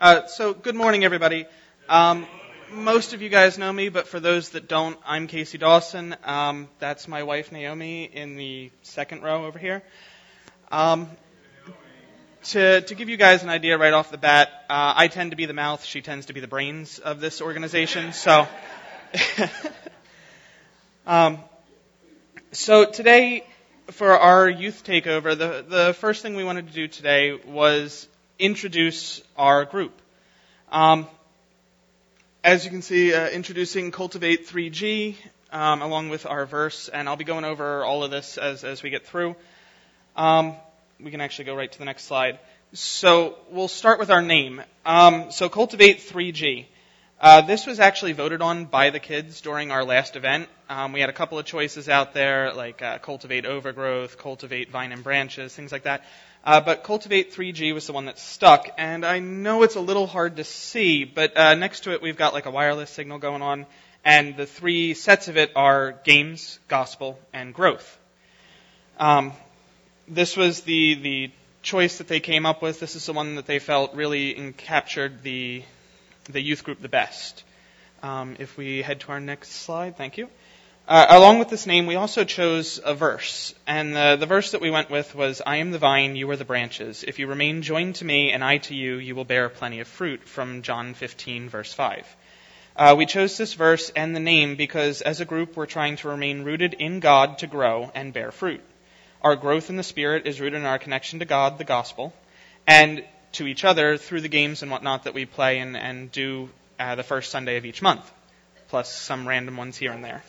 Uh, so, good morning, everybody. Um, most of you guys know me, but for those that don't, I'm Casey Dawson. Um, that's my wife, Naomi, in the second row over here. Um, to, to give you guys an idea right off the bat, uh, I tend to be the mouth, she tends to be the brains of this organization. So, um, so today, for our youth takeover, the, the first thing we wanted to do today was introduce our group. Um, as you can see, uh, introducing Cultivate 3G um, along with our verse, and I'll be going over all of this as, as we get through. Um, we can actually go right to the next slide. So we'll start with our name. Um, so Cultivate 3G. Uh, this was actually voted on by the kids during our last event. Um, we had a couple of choices out there, like uh, Cultivate Overgrowth, Cultivate Vine and Branches, things like that. Uh, but Cultivate 3G was the one that stuck, and I know it's a little hard to see, but uh, next to it we've got like a wireless signal going on, and the three sets of it are games, gospel, and growth. Um, this was the the choice that they came up with. This is the one that they felt really captured the the youth group the best. Um, if we head to our next slide, thank you. Uh, along with this name, we also chose a verse. And the, the verse that we went with was, I am the vine, you are the branches. If you remain joined to me and I to you, you will bear plenty of fruit, from John 15, verse 5. Uh, we chose this verse and the name because as a group, we're trying to remain rooted in God to grow and bear fruit. Our growth in the Spirit is rooted in our connection to God, the gospel, and to each other through the games and whatnot that we play and, and do uh, the first Sunday of each month, plus some random ones here and there.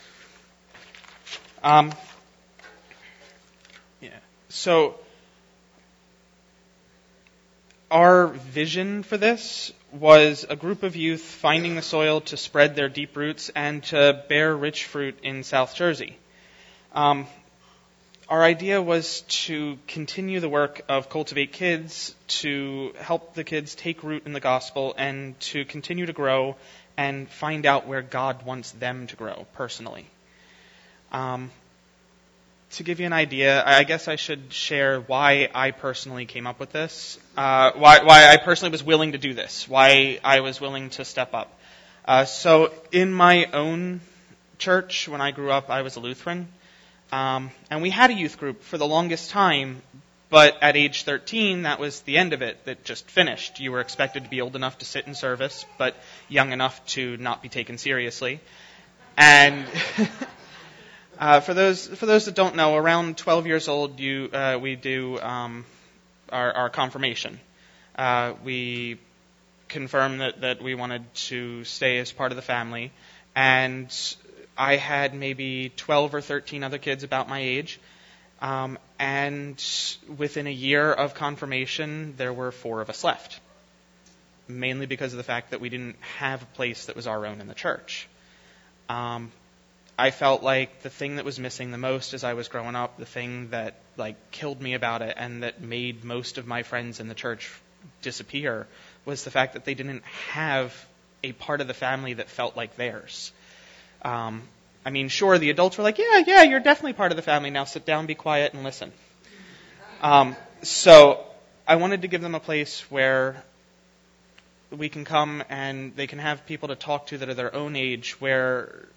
Um, yeah. So, our vision for this was a group of youth finding the soil to spread their deep roots and to bear rich fruit in South Jersey. Um, our idea was to continue the work of Cultivate Kids, to help the kids take root in the gospel, and to continue to grow and find out where God wants them to grow personally. Um, to give you an idea, I guess I should share why I personally came up with this, uh, why, why I personally was willing to do this, why I was willing to step up. Uh, so, in my own church, when I grew up, I was a Lutheran, um, and we had a youth group for the longest time. But at age 13, that was the end of it. That just finished. You were expected to be old enough to sit in service, but young enough to not be taken seriously. And Uh, for those for those that don't know, around 12 years old, you uh, we do um, our, our, confirmation. Uh, we confirm that, that we wanted to stay as part of the family, and I had maybe 12 or 13 other kids about my age. Um, and within a year of confirmation, there were four of us left, mainly because of the fact that we didn't have a place that was our own in the church. Um, I felt like the thing that was missing the most as I was growing up, the thing that like killed me about it and that made most of my friends in the church disappear was the fact that they didn't have a part of the family that felt like theirs. Um, I mean, sure, the adults were like, yeah, yeah, you're definitely part of the family. Now sit down, be quiet, and listen. Um, so I wanted to give them a place where we can come and they can have people to talk to that are their own age, where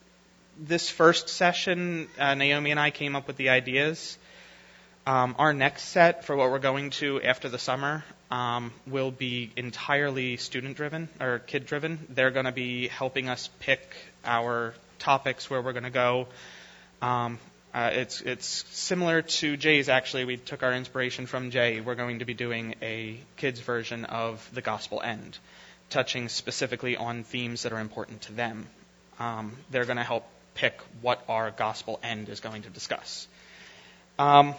this first session, uh, Naomi and I came up with the ideas. Um, our next set for what we're going to after the summer um, will be entirely student driven or kid driven. They're going to be helping us pick our topics where we're going to go. Um, uh, it's it's similar to Jay's actually. We took our inspiration from Jay. We're going to be doing a kids version of the gospel end, touching specifically on themes that are important to them. Um, they're going to help pick what our gospel end is going to discuss. Um,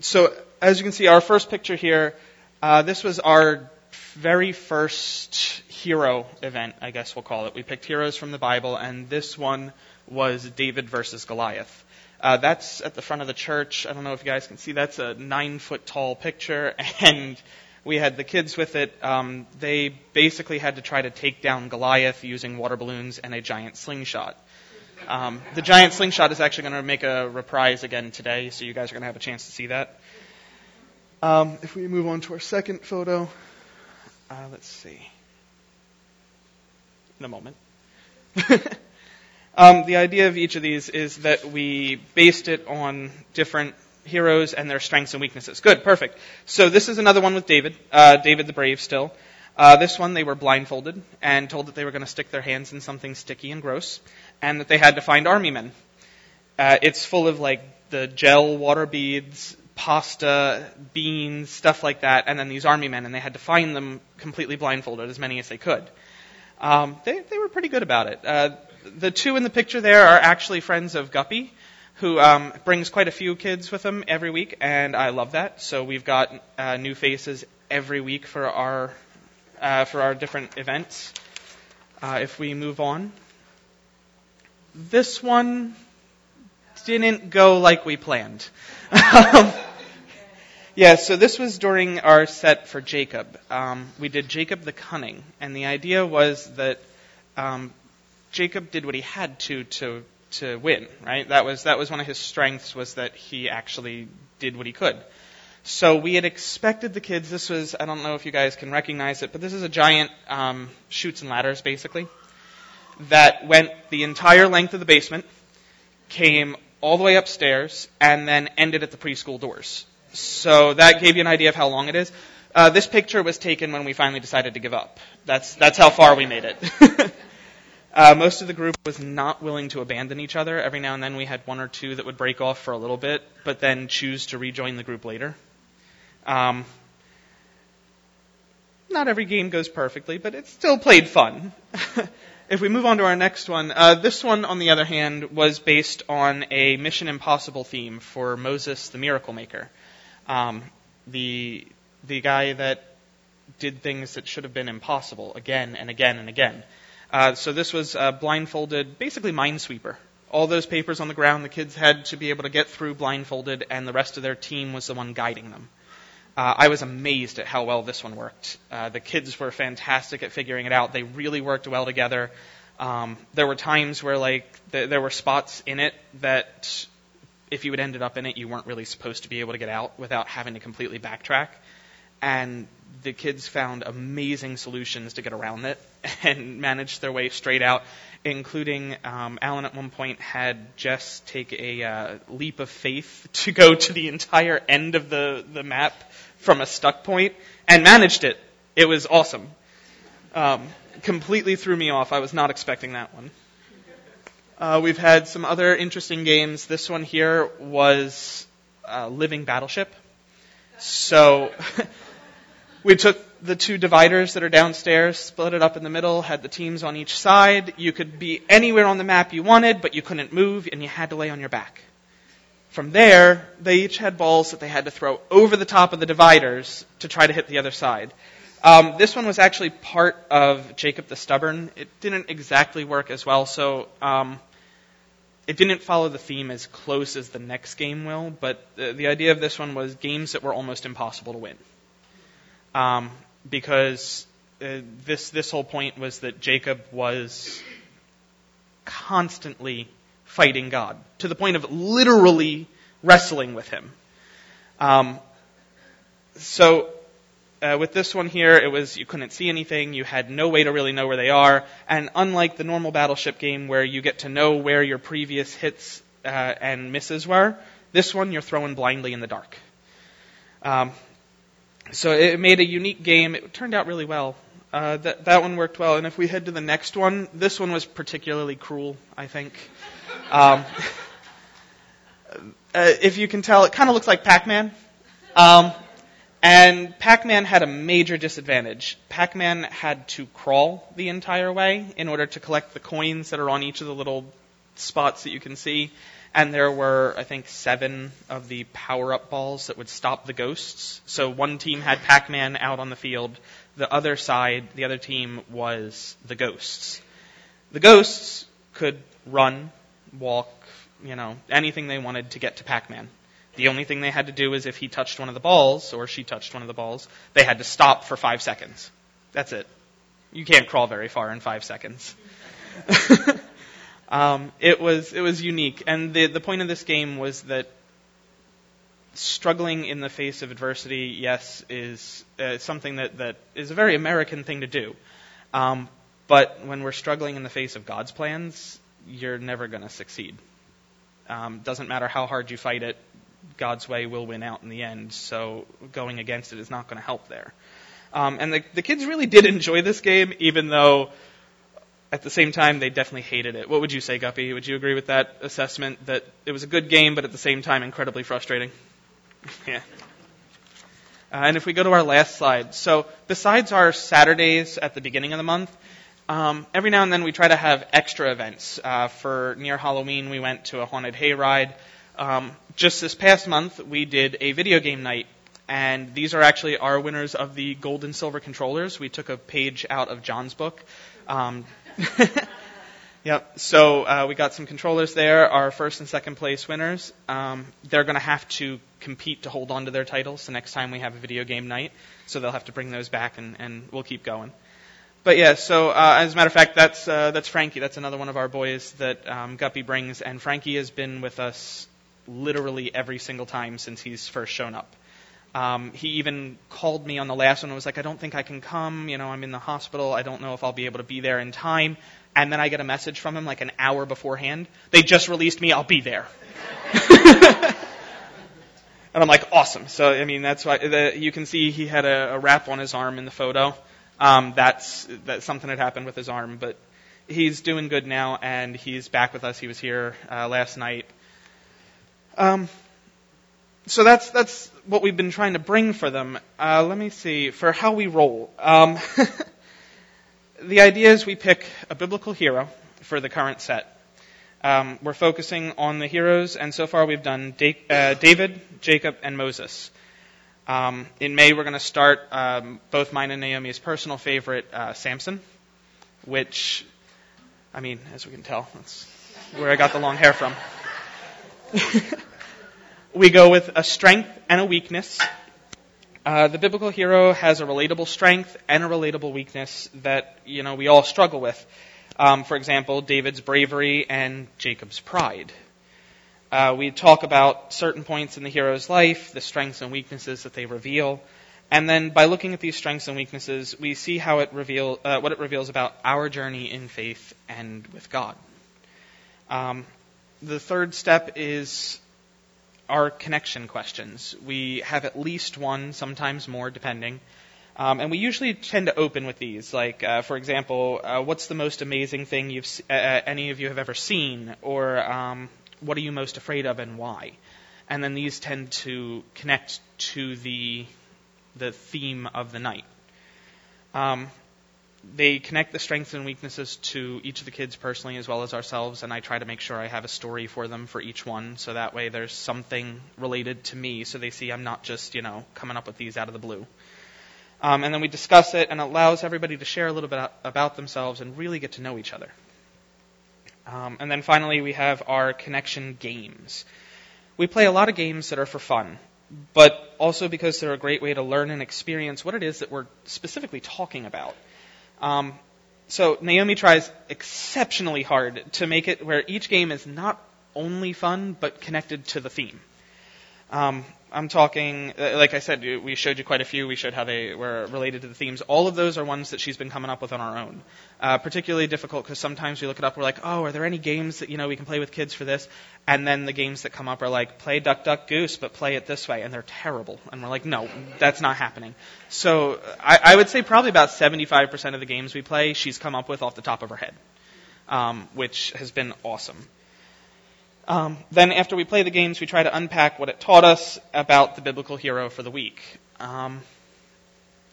so, as you can see, our first picture here, uh, this was our very first hero event, I guess we'll call it. We picked heroes from the Bible, and this one was David versus Goliath. Uh, that's at the front of the church. I don't know if you guys can see. That's a nine foot tall picture, and we had the kids with it. Um, they basically had to try to take down Goliath using water balloons and a giant slingshot. Um, the giant slingshot is actually going to make a reprise again today, so you guys are going to have a chance to see that. Um, if we move on to our second photo, uh, let's see. in a moment. um, the idea of each of these is that we based it on different heroes and their strengths and weaknesses. Good, perfect. So this is another one with David, uh, David the Brave still. Uh, this one, they were blindfolded and told that they were going to stick their hands in something sticky and gross, and that they had to find army men. Uh, it's full of like the gel water beads, pasta, beans, stuff like that, and then these army men, and they had to find them completely blindfolded, as many as they could. Um, they, they were pretty good about it. Uh, the two in the picture there are actually friends of Guppy, who um, brings quite a few kids with him every week, and I love that. So we've got uh, new faces every week for our uh, for our different events. Uh, if we move on, this one didn't go like we planned. Yeah, so this was during our set for Jacob. Um, we did Jacob the Cunning, and the idea was that um, Jacob did what he had to to to win. Right? That was that was one of his strengths was that he actually did what he could. So we had expected the kids. This was I don't know if you guys can recognize it, but this is a giant um, chutes and ladders basically that went the entire length of the basement, came all the way upstairs, and then ended at the preschool doors. So that gave you an idea of how long it is. Uh, this picture was taken when we finally decided to give up. That's that's how far we made it. uh, most of the group was not willing to abandon each other. Every now and then we had one or two that would break off for a little bit, but then choose to rejoin the group later. Um, not every game goes perfectly, but it's still played fun. if we move on to our next one, uh, this one, on the other hand, was based on a Mission Impossible theme for Moses the Miracle Maker um, the the guy that did things that should have been impossible again and again and again. Uh, so this was a blindfolded, basically minesweeper. All those papers on the ground, the kids had to be able to get through blindfolded, and the rest of their team was the one guiding them. Uh, I was amazed at how well this one worked. Uh, the kids were fantastic at figuring it out. They really worked well together. Um, there were times where like th- there were spots in it that if you had ended up in it, you weren't really supposed to be able to get out without having to completely backtrack. And the kids found amazing solutions to get around it and managed their way straight out, including um, Alan at one point had Jess take a uh, leap of faith to go to the entire end of the, the map from a stuck point and managed it. It was awesome. Um, completely threw me off. I was not expecting that one. Uh, we've had some other interesting games. This one here was uh, Living Battleship. So we took the two dividers that are downstairs, split it up in the middle, had the teams on each side. You could be anywhere on the map you wanted, but you couldn't move, and you had to lay on your back. From there, they each had balls that they had to throw over the top of the dividers to try to hit the other side. Um, this one was actually part of Jacob the Stubborn. It didn't exactly work as well, so um, it didn't follow the theme as close as the next game will. But the, the idea of this one was games that were almost impossible to win, um, because uh, this this whole point was that Jacob was constantly fighting God to the point of literally wrestling with him. Um, so uh, with this one here, it was you couldn't see anything, you had no way to really know where they are, and unlike the normal battleship game where you get to know where your previous hits uh, and misses were, this one you're throwing blindly in the dark. Um, so it made a unique game. It turned out really well. Uh, that that one worked well. And if we head to the next one, this one was particularly cruel. I think. Um, uh, if you can tell, it kind of looks like Pac-Man. Um, and Pac-Man had a major disadvantage. Pac-Man had to crawl the entire way in order to collect the coins that are on each of the little spots that you can see. And there were, I think, seven of the power-up balls that would stop the ghosts. So one team had Pac-Man out on the field. The other side, the other team, was the ghosts. The ghosts could run, walk, you know, anything they wanted to get to Pac-Man. The only thing they had to do is if he touched one of the balls, or she touched one of the balls, they had to stop for five seconds. That's it. You can't crawl very far in five seconds. um, it was it was unique, and the the point of this game was that struggling in the face of adversity, yes, is uh, something that that is a very American thing to do. Um, But when we're struggling in the face of God's plans, you're never going to succeed. Um, doesn't matter how hard you fight it, God's way will win out in the end. So going against it is not going to help there. Um, and the, the kids really did enjoy this game, even though at the same time they definitely hated it. What would you say, Guppy? Would you agree with that assessment that it was a good game, but at the same time incredibly frustrating? yeah. Uh, and if we go to our last slide, so besides our Saturdays at the beginning of the month, um, every now and then we try to have extra events. Uh, for near Halloween, we went to a haunted hayride. Um, just this past month, we did a video game night, and these are actually our winners of the gold and silver controllers. We took a page out of John's book. Um, yep. So uh, we got some controllers there. Our first and second place winners. Um, they're going to have to compete to hold on to their titles the next time we have a video game night. So they'll have to bring those back, and, and we'll keep going. But yeah, so uh, as a matter of fact, that's uh, that's Frankie. That's another one of our boys that um, Guppy brings, and Frankie has been with us literally every single time since he's first shown up. Um, he even called me on the last one and was like, I don't think I can come. You know, I'm in the hospital. I don't know if I'll be able to be there in time. And then I get a message from him like an hour beforehand. They just released me. I'll be there. and I'm like, awesome. So, I mean, that's why the, you can see he had a, a wrap on his arm in the photo. Um, that's, that something had happened with his arm, but he's doing good now and he's back with us. He was here uh, last night. Um, so that's that's what we've been trying to bring for them. Uh, let me see for how we roll. Um, the idea is we pick a biblical hero for the current set. Um, we're focusing on the heroes, and so far we've done da- uh, David, Jacob, and Moses. Um, in May, we're going to start um, both mine and Naomi's personal favorite, uh, Samson, which, I mean, as we can tell, that's where I got the long hair from. we go with a strength and a weakness. Uh, the biblical hero has a relatable strength and a relatable weakness that you know we all struggle with. Um, for example, David's bravery and Jacob's pride. Uh, we talk about certain points in the hero's life, the strengths and weaknesses that they reveal, and then by looking at these strengths and weaknesses, we see how it reveal uh, what it reveals about our journey in faith and with God. Um, the third step is are connection questions. We have at least one, sometimes more, depending. Um, and we usually tend to open with these. Like, uh, for example, uh, what's the most amazing thing you've uh, uh, any of you have ever seen, or um, what are you most afraid of and why? And then these tend to connect to the the theme of the night. Um, they connect the strengths and weaknesses to each of the kids personally as well as ourselves, and I try to make sure I have a story for them for each one, so that way there's something related to me, so they see I'm not just you know coming up with these out of the blue. Um, and then we discuss it, and it allows everybody to share a little bit about themselves and really get to know each other. Um, and then finally, we have our connection games. We play a lot of games that are for fun, but also because they're a great way to learn and experience what it is that we're specifically talking about. Um, so Naomi tries exceptionally hard to make it where each game is not only fun but connected to the theme. Um, I'm talking, uh, like I said, we showed you quite a few. We showed how they were related to the themes. All of those are ones that she's been coming up with on our own. Uh, particularly difficult because sometimes we look it up. We're like, oh, are there any games that you know we can play with kids for this? And then the games that come up are like, play Duck Duck Goose, but play it this way, and they're terrible. And we're like, no, that's not happening. So I, I would say probably about 75% of the games we play, she's come up with off the top of her head, um, which has been awesome. Um, then, after we play the games, we try to unpack what it taught us about the biblical hero for the week. Um,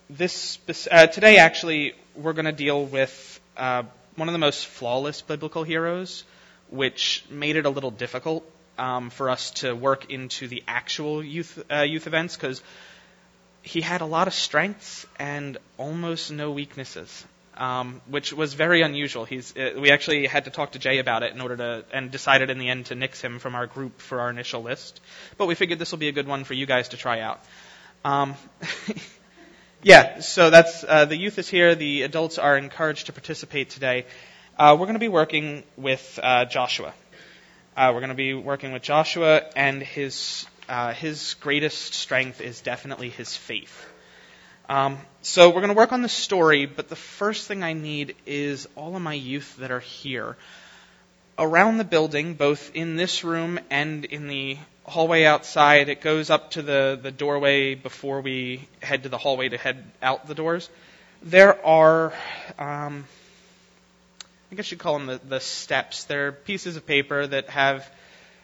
this uh, today, actually, we're going to deal with uh, one of the most flawless biblical heroes, which made it a little difficult um, for us to work into the actual youth uh, youth events because he had a lot of strengths and almost no weaknesses um, which was very unusual. He's, uh, we actually had to talk to Jay about it in order to, and decided in the end to nix him from our group for our initial list. But we figured this will be a good one for you guys to try out. Um, yeah, so that's uh, the youth is here. The adults are encouraged to participate today. Uh, we're going to be working with uh, Joshua. Uh, we're going to be working with Joshua, and his uh, his greatest strength is definitely his faith. Um, so we're going to work on the story, but the first thing I need is all of my youth that are here. Around the building, both in this room and in the hallway outside, it goes up to the, the doorway before we head to the hallway to head out the doors. There are, um, I guess you'd call them the, the steps. They're pieces of paper that have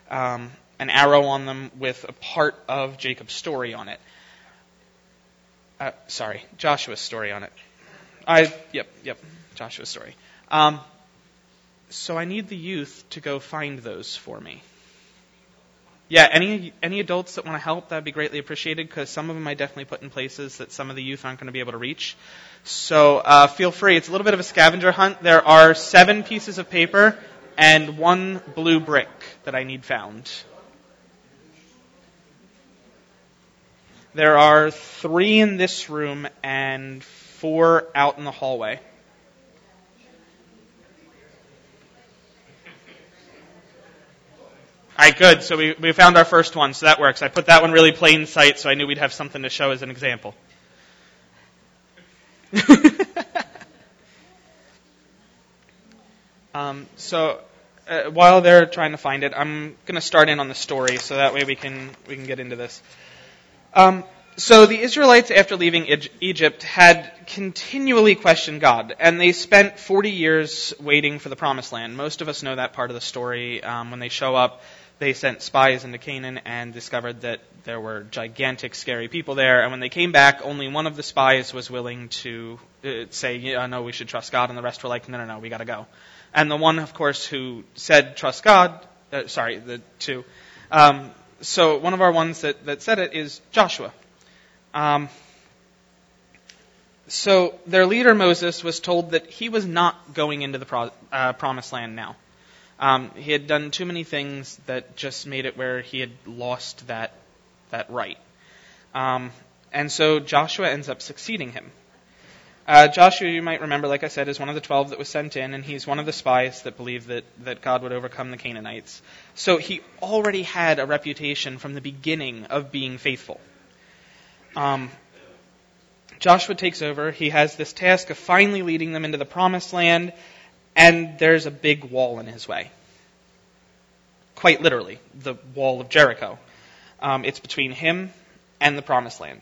um, an arrow on them with a part of Jacob's story on it. Uh, sorry, Joshua's story on it. I yep yep Joshua's story. Um, so I need the youth to go find those for me. Yeah, any any adults that want to help, that'd be greatly appreciated because some of them I definitely put in places that some of the youth aren't going to be able to reach. So uh, feel free. It's a little bit of a scavenger hunt. There are seven pieces of paper and one blue brick that I need found. There are three in this room and four out in the hallway. All right, good. So we, we found our first one, so that works. I put that one really plain sight, so I knew we'd have something to show as an example. um, so uh, while they're trying to find it, I'm going to start in on the story, so that way we can we can get into this. Um, so the Israelites, after leaving Egypt, had continually questioned God, and they spent 40 years waiting for the Promised Land. Most of us know that part of the story. Um, when they show up, they sent spies into Canaan and discovered that there were gigantic, scary people there. And when they came back, only one of the spies was willing to uh, say, yeah, no, we should trust God, and the rest were like, no, no, no, we got to go. And the one, of course, who said trust God, uh, sorry, the two. Um, so one of our ones that, that said it is Joshua. Um, so their leader Moses was told that he was not going into the pro- uh, promised land now. Um, he had done too many things that just made it where he had lost that that right. Um, and so Joshua ends up succeeding him. Uh, Joshua, you might remember, like I said, is one of the twelve that was sent in, and he's one of the spies that believed that, that God would overcome the Canaanites. So he already had a reputation from the beginning of being faithful. Um, Joshua takes over. He has this task of finally leading them into the promised land, and there's a big wall in his way. Quite literally, the wall of Jericho. Um, it's between him and the promised land.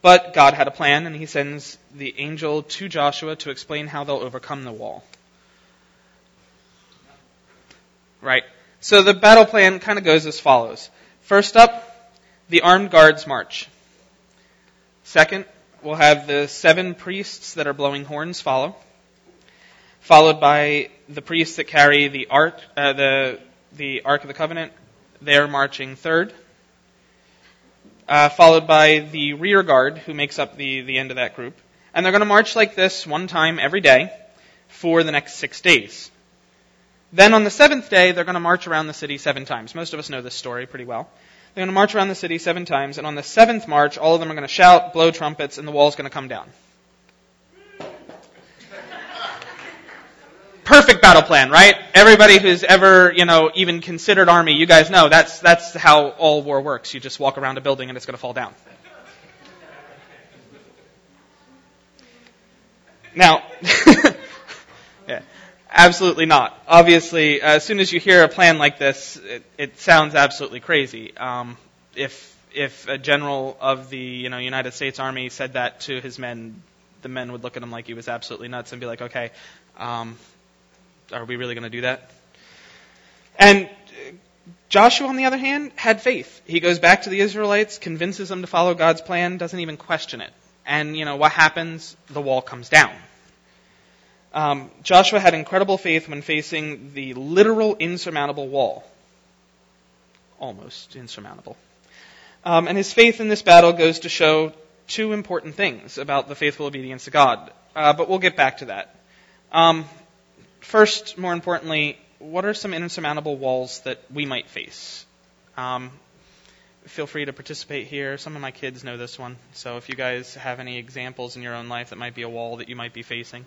But God had a plan, and he sends the angel to Joshua to explain how they'll overcome the wall. Right? So the battle plan kind of goes as follows. First up, the armed guards march. Second, we'll have the seven priests that are blowing horns follow, followed by the priests that carry the ark, uh, the the Ark of the Covenant. They're marching third uh, followed by the rear guard, who makes up the, the end of that group. And they're going to march like this one time every day for the next six days. Then on the seventh day, they're going to march around the city seven times. Most of us know this story pretty well. They're going to march around the city seven times, and on the seventh march, all of them are going to shout, blow trumpets, and the wall's going to come down. Perfect battle plan, right? Everybody who's ever, you know, even considered army, you guys know that's that's how all war works. You just walk around a building and it's going to fall down. Now, yeah, absolutely not. Obviously, as soon as you hear a plan like this, it, it sounds absolutely crazy. Um, if if a general of the you know United States Army said that to his men, the men would look at him like he was absolutely nuts and be like, okay, um, are we really going to do that? And Joshua, on the other hand, had faith. He goes back to the Israelites, convinces them to follow God's plan, doesn't even question it. And, you know, what happens? The wall comes down. Um, Joshua had incredible faith when facing the literal insurmountable wall. Almost insurmountable. Um, and his faith in this battle goes to show two important things about the faithful obedience to God. Uh, but we'll get back to that. Um, first, more importantly, what are some insurmountable walls that we might face? Um, feel free to participate here. Some of my kids know this one, so if you guys have any examples in your own life that might be a wall that you might be facing.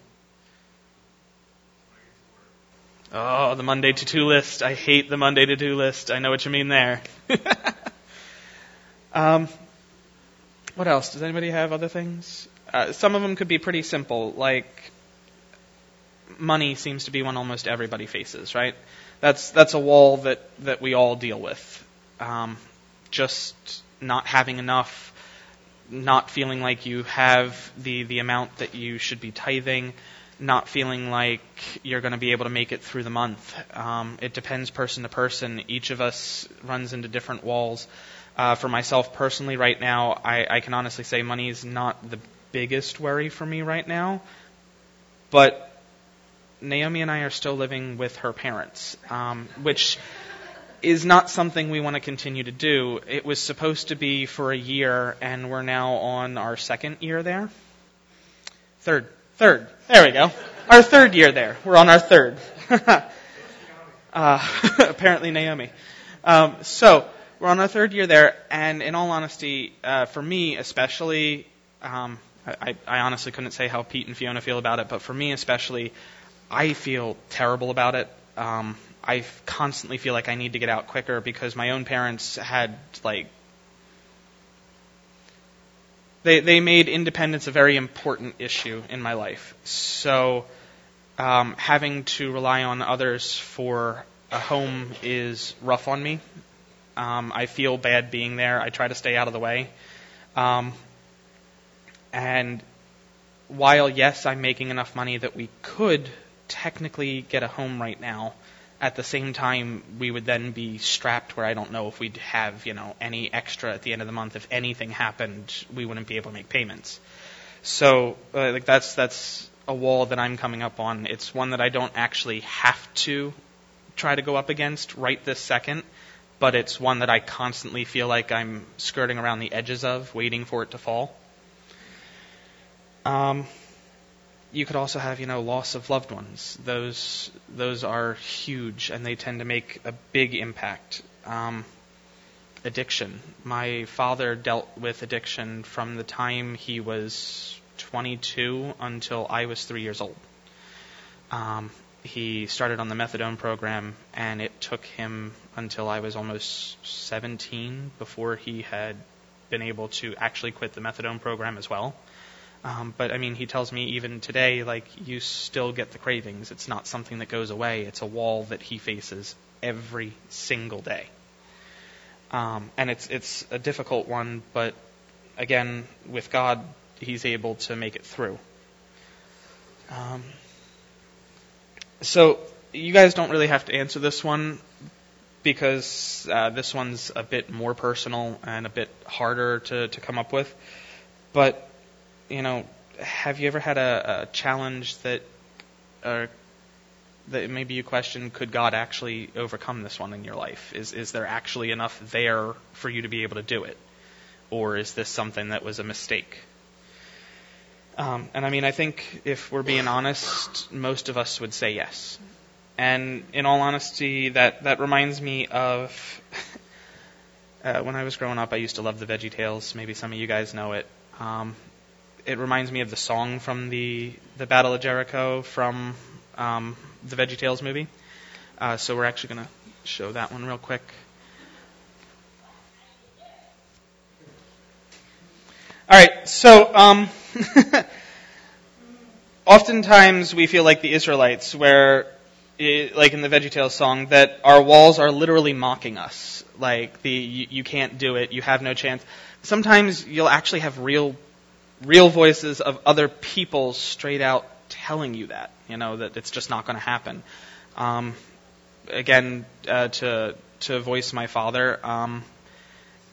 Oh, the Monday to do list. I hate the Monday to do list. I know what you mean there. um, what else? Does anybody have other things? Uh, some of them could be pretty simple, like money seems to be one almost everybody faces, right? That's that's a wall that that we all deal with. Um, just not having enough, not feeling like you have the the amount that you should be tithing, not feeling like you're going to be able to make it through the month. Um, it depends person to person. Each of us runs into different walls. Uh, for myself personally, right now, I, I can honestly say money is not the biggest worry for me right now. But Naomi and I are still living with her parents, um, which is not something we want to continue to do. It was supposed to be for a year, and we're now on our second year there. Third. Third. There we go. Our third year there. We're on our third. uh, apparently, Naomi. Um, so, we're on our third year there, and in all honesty, uh, for me especially, um, I, I honestly couldn't say how Pete and Fiona feel about it, but for me especially, I feel terrible about it. Um, I constantly feel like I need to get out quicker because my own parents had like they they made independence a very important issue in my life. So um, having to rely on others for a home is rough on me. Um, I feel bad being there. I try to stay out of the way. Um, and while yes, I'm making enough money that we could technically get a home right now. At the same time, we would then be strapped where I don't know if we'd have, you know, any extra at the end of the month. If anything happened, we wouldn't be able to make payments. So, uh, like that's that's a wall that I'm coming up on. It's one that I don't actually have to try to go up against right this second, but it's one that I constantly feel like I'm skirting around the edges of, waiting for it to fall. Um, you could also have, you know, loss of loved ones. Those those are huge, and they tend to make a big impact. Um, addiction. My father dealt with addiction from the time he was 22 until I was three years old. Um, he started on the methadone program, and it took him until I was almost 17 before he had been able to actually quit the methadone program as well. Um, but I mean, he tells me even today, like, you still get the cravings. It's not something that goes away. It's a wall that he faces every single day. Um, and it's it's a difficult one, but again, with God, He's able to make it through. Um, so you guys don't really have to answer this one because uh, this one's a bit more personal and a bit harder to, to come up with. But you know, have you ever had a, a challenge that, uh, that maybe you question, could God actually overcome this one in your life? Is is there actually enough there for you to be able to do it, or is this something that was a mistake? Um, and I mean, I think if we're being honest, most of us would say yes. And in all honesty, that that reminds me of. Uh, when I was growing up, I used to love the Veggie Tales. Maybe some of you guys know it. Um, it reminds me of the song from the the Battle of Jericho from um, the Veggie Tales movie. Uh, so we're actually going to show that one real quick. All right, so um, oftentimes we feel like the Israelites, where, it, like in the VeggieTales song, that our walls are literally mocking us. Like the you, you can't do it, you have no chance. Sometimes you'll actually have real real voices of other people straight out telling you that, you know, that it's just not going to happen. Um, again, uh, to to voice my father, um,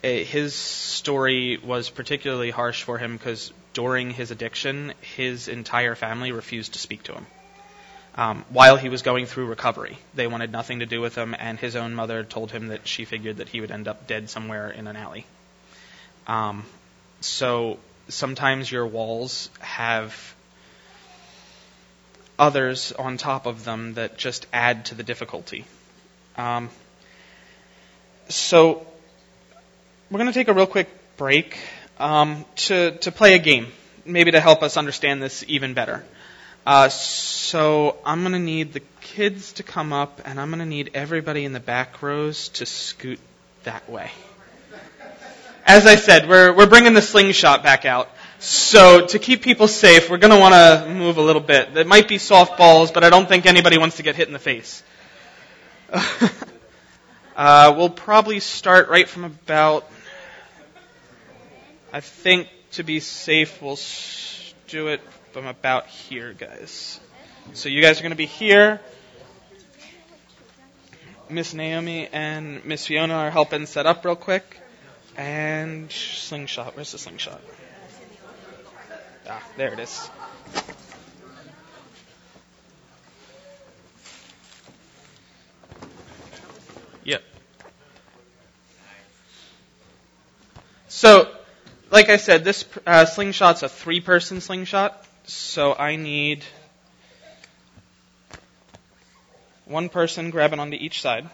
it, his story was particularly harsh for him because during his addiction, his entire family refused to speak to him. Um, while he was going through recovery, they wanted nothing to do with him, and his own mother told him that she figured that he would end up dead somewhere in an alley. Um, so sometimes your walls have others on top of them that just add to the difficulty. Um, so we're going to take a real quick break um, to to play a game, maybe to help us understand this even better. Uh, so I'm going to need the kids to come up, and I'm going to need everybody in the back rows to scoot that way as I said, we're, we're bringing the slingshot back out. So to keep people safe, we're going to want to move a little bit. It might be softballs, but I don't think anybody wants to get hit in the face. uh, we'll probably start right from about. I think to be safe, we'll do it from about here, guys. So you guys are going to be here. Miss Naomi and Miss Fiona are helping set up real quick. And slingshot. Where's the slingshot? Ah, there it is. Yep. So, like I said, this uh, slingshot's a three-person slingshot. So I need one person grabbing onto each side.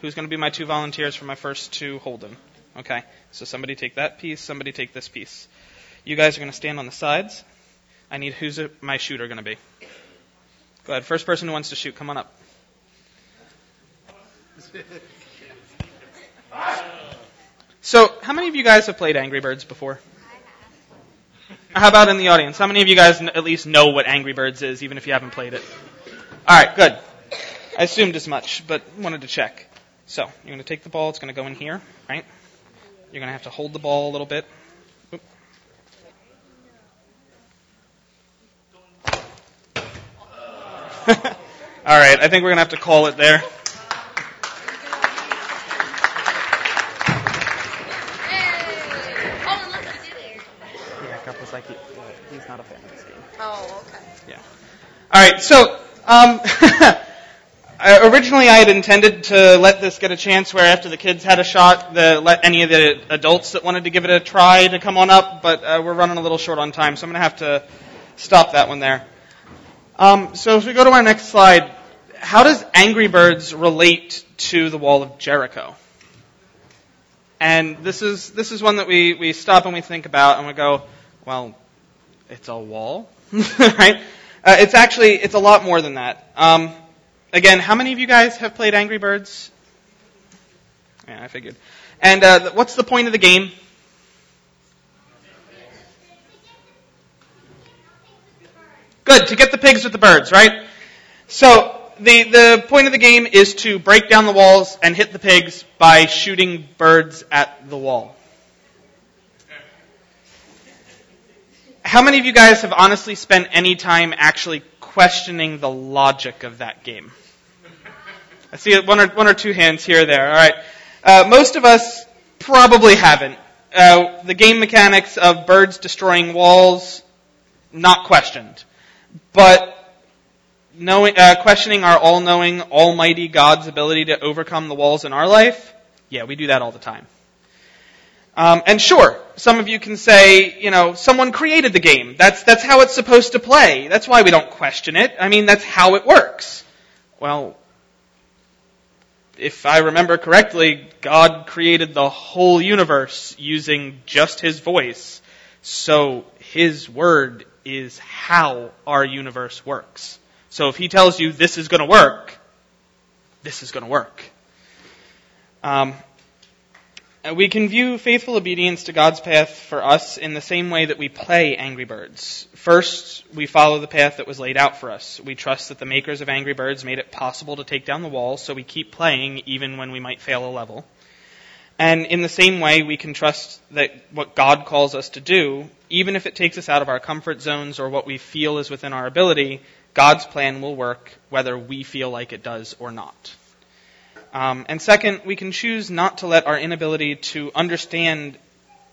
Who's going to be my two volunteers for my first two Holden? Okay, so somebody take that piece, somebody take this piece. You guys are going to stand on the sides. I need who's my shooter going to be? Go ahead. First person who wants to shoot, come on up. So, how many of you guys have played Angry Birds before? How about in the audience? How many of you guys at least know what Angry Birds is, even if you haven't played it? All right, good. I assumed as much, but wanted to check. So, you're going to take the ball. It's going to go in here, right? You're going to have to hold the ball a little bit. All right, I think we're going to have to call it there. was like, he's not a fan of this game. Oh, okay. Yeah. All right, so um, originally I had intended to let this get a chance where after the kids had a shot, the, let any of the adults that wanted to give it a try to come on up, but uh, we're running a little short on time, so I'm going to have to stop that one there. Um, so if we go to our next slide, how does Angry Birds relate to the Wall of Jericho? And this is this is one that we, we stop and we think about and we go, well, it's a wall, right? Uh, it's actually it's a lot more than that. Um, again, how many of you guys have played Angry Birds? Yeah, I figured. And uh, what's the point of the game? Good to get the pigs with the birds, right? So the the point of the game is to break down the walls and hit the pigs by shooting birds at the wall. How many of you guys have honestly spent any time actually questioning the logic of that game? I see one or, one or two hands here there. All right. Uh, most of us probably haven't. Uh, the game mechanics of birds destroying walls, not questioned. But knowing, uh, questioning our all-knowing, almighty God's ability to overcome the walls in our life, yeah, we do that all the time. Um, and sure, some of you can say, you know, someone created the game. That's, that's how it's supposed to play. That's why we don't question it. I mean, that's how it works. Well, if I remember correctly, God created the whole universe using just His voice. So His word is how our universe works. So if He tells you this is going to work, this is going to work. Um, Uh, we can view faithful obedience to God's path for us in the same way that we play Angry Birds. First, we follow the path that was laid out for us. We trust that the makers of Angry Birds made it possible to take down the walls, so we keep playing even when we might fail a level. And in the same way, we can trust that what God calls us to do, even if it takes us out of our comfort zones or what we feel is within our ability, God's plan will work whether we feel like it does or not. Um, and second, we can choose not to let our inability to understand,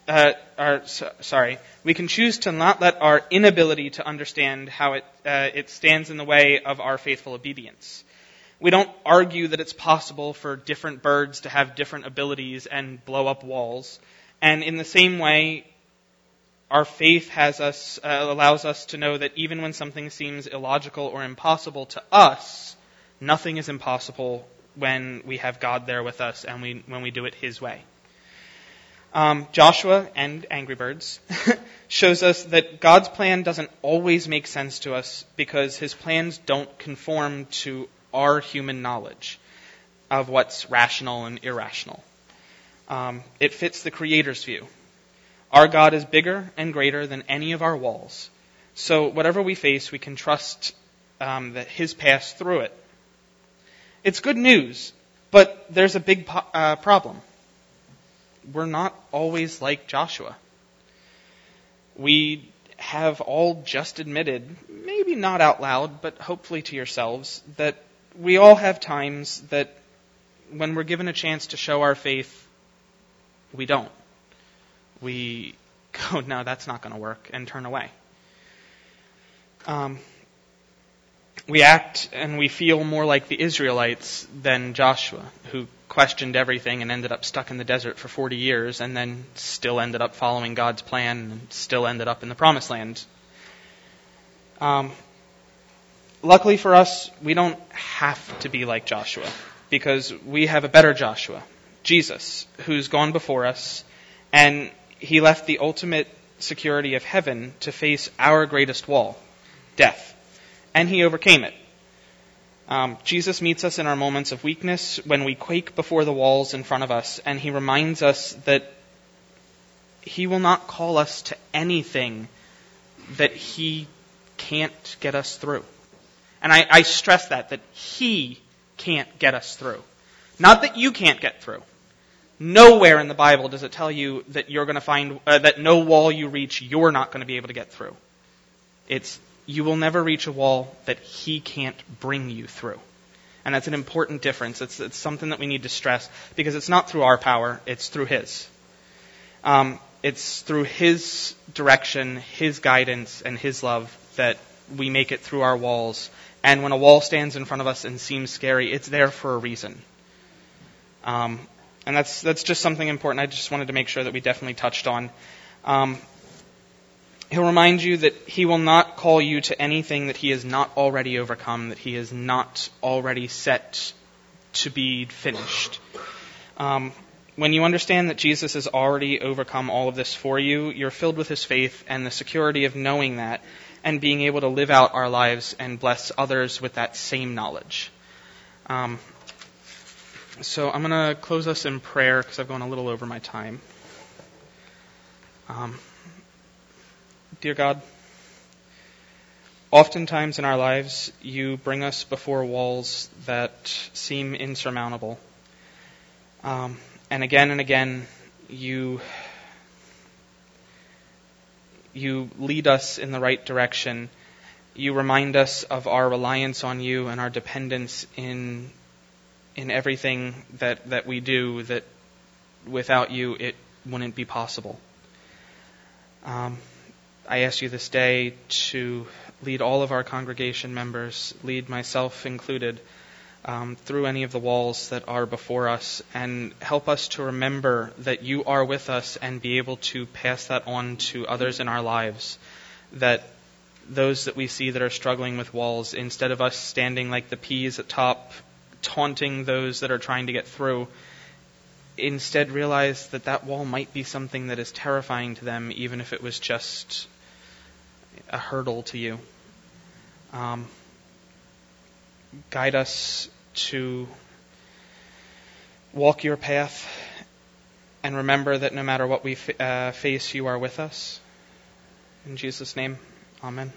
uh, our, so, sorry, we can choose to not let our inability to understand how it, uh, it stands in the way of our faithful obedience. We don't argue that it's possible for different birds to have different abilities and blow up walls. And in the same way, our faith has us, uh, allows us to know that even when something seems illogical or impossible to us, nothing is impossible when we have God there with us and we, when we do it His way. Um, Joshua and Angry Birds shows us that God's plan doesn't always make sense to us because His plans don't conform to our human knowledge of what's rational and irrational. Um, it fits the Creator's view. Our God is bigger and greater than any of our walls. So whatever we face, we can trust um, that His passed through it. It's good news, but there's a big po- uh, problem. We're not always like Joshua. We have all just admitted, maybe not out loud, but hopefully to yourselves, that we all have times that when we're given a chance to show our faith, we don't. We go, no, that's not going to work, and turn away. Um, we act and we feel more like the Israelites than Joshua, who questioned everything and ended up stuck in the desert for 40 years and then still ended up following God's plan and still ended up in the promised land. Um, luckily for us, we don't have to be like Joshua because we have a better Joshua, Jesus, who's gone before us and he left the ultimate security of heaven to face our greatest wall, death. And he overcame it. Um, Jesus meets us in our moments of weakness when we quake before the walls in front of us, and he reminds us that he will not call us to anything that he can't get us through. And I, I stress that, that he can't get us through. Not that you can't get through. Nowhere in the Bible does it tell you that you're going to find, uh, that no wall you reach, you're not going to be able to get through. It's you will never reach a wall that He can't bring you through. And that's an important difference. It's, it's something that we need to stress because it's not through our power, it's through His. Um, it's through His direction, His guidance, and His love that we make it through our walls. And when a wall stands in front of us and seems scary, it's there for a reason. Um, and that's that's just something important. I just wanted to make sure that we definitely touched on. Um, He'll remind you that he will not call you to anything that he has not already overcome, that he has not already set to be finished. Um, when you understand that Jesus has already overcome all of this for you, you're filled with his faith and the security of knowing that and being able to live out our lives and bless others with that same knowledge. Um, so I'm going to close us in prayer because I've gone a little over my time. Um, Dear God, oftentimes in our lives you bring us before walls that seem insurmountable. Um, and again and again you you lead us in the right direction. You remind us of our reliance on you and our dependence in in everything that, that we do that without you it wouldn't be possible. Um, I ask you this day to lead all of our congregation members, lead myself included, um, through any of the walls that are before us, and help us to remember that you are with us and be able to pass that on to others in our lives. That those that we see that are struggling with walls, instead of us standing like the peas at top, taunting those that are trying to get through, instead realize that that wall might be something that is terrifying to them, even if it was just a hurdle to you. Um, guide us to walk your path and remember that no matter what we f- uh, face, you are with us. In Jesus' name, amen.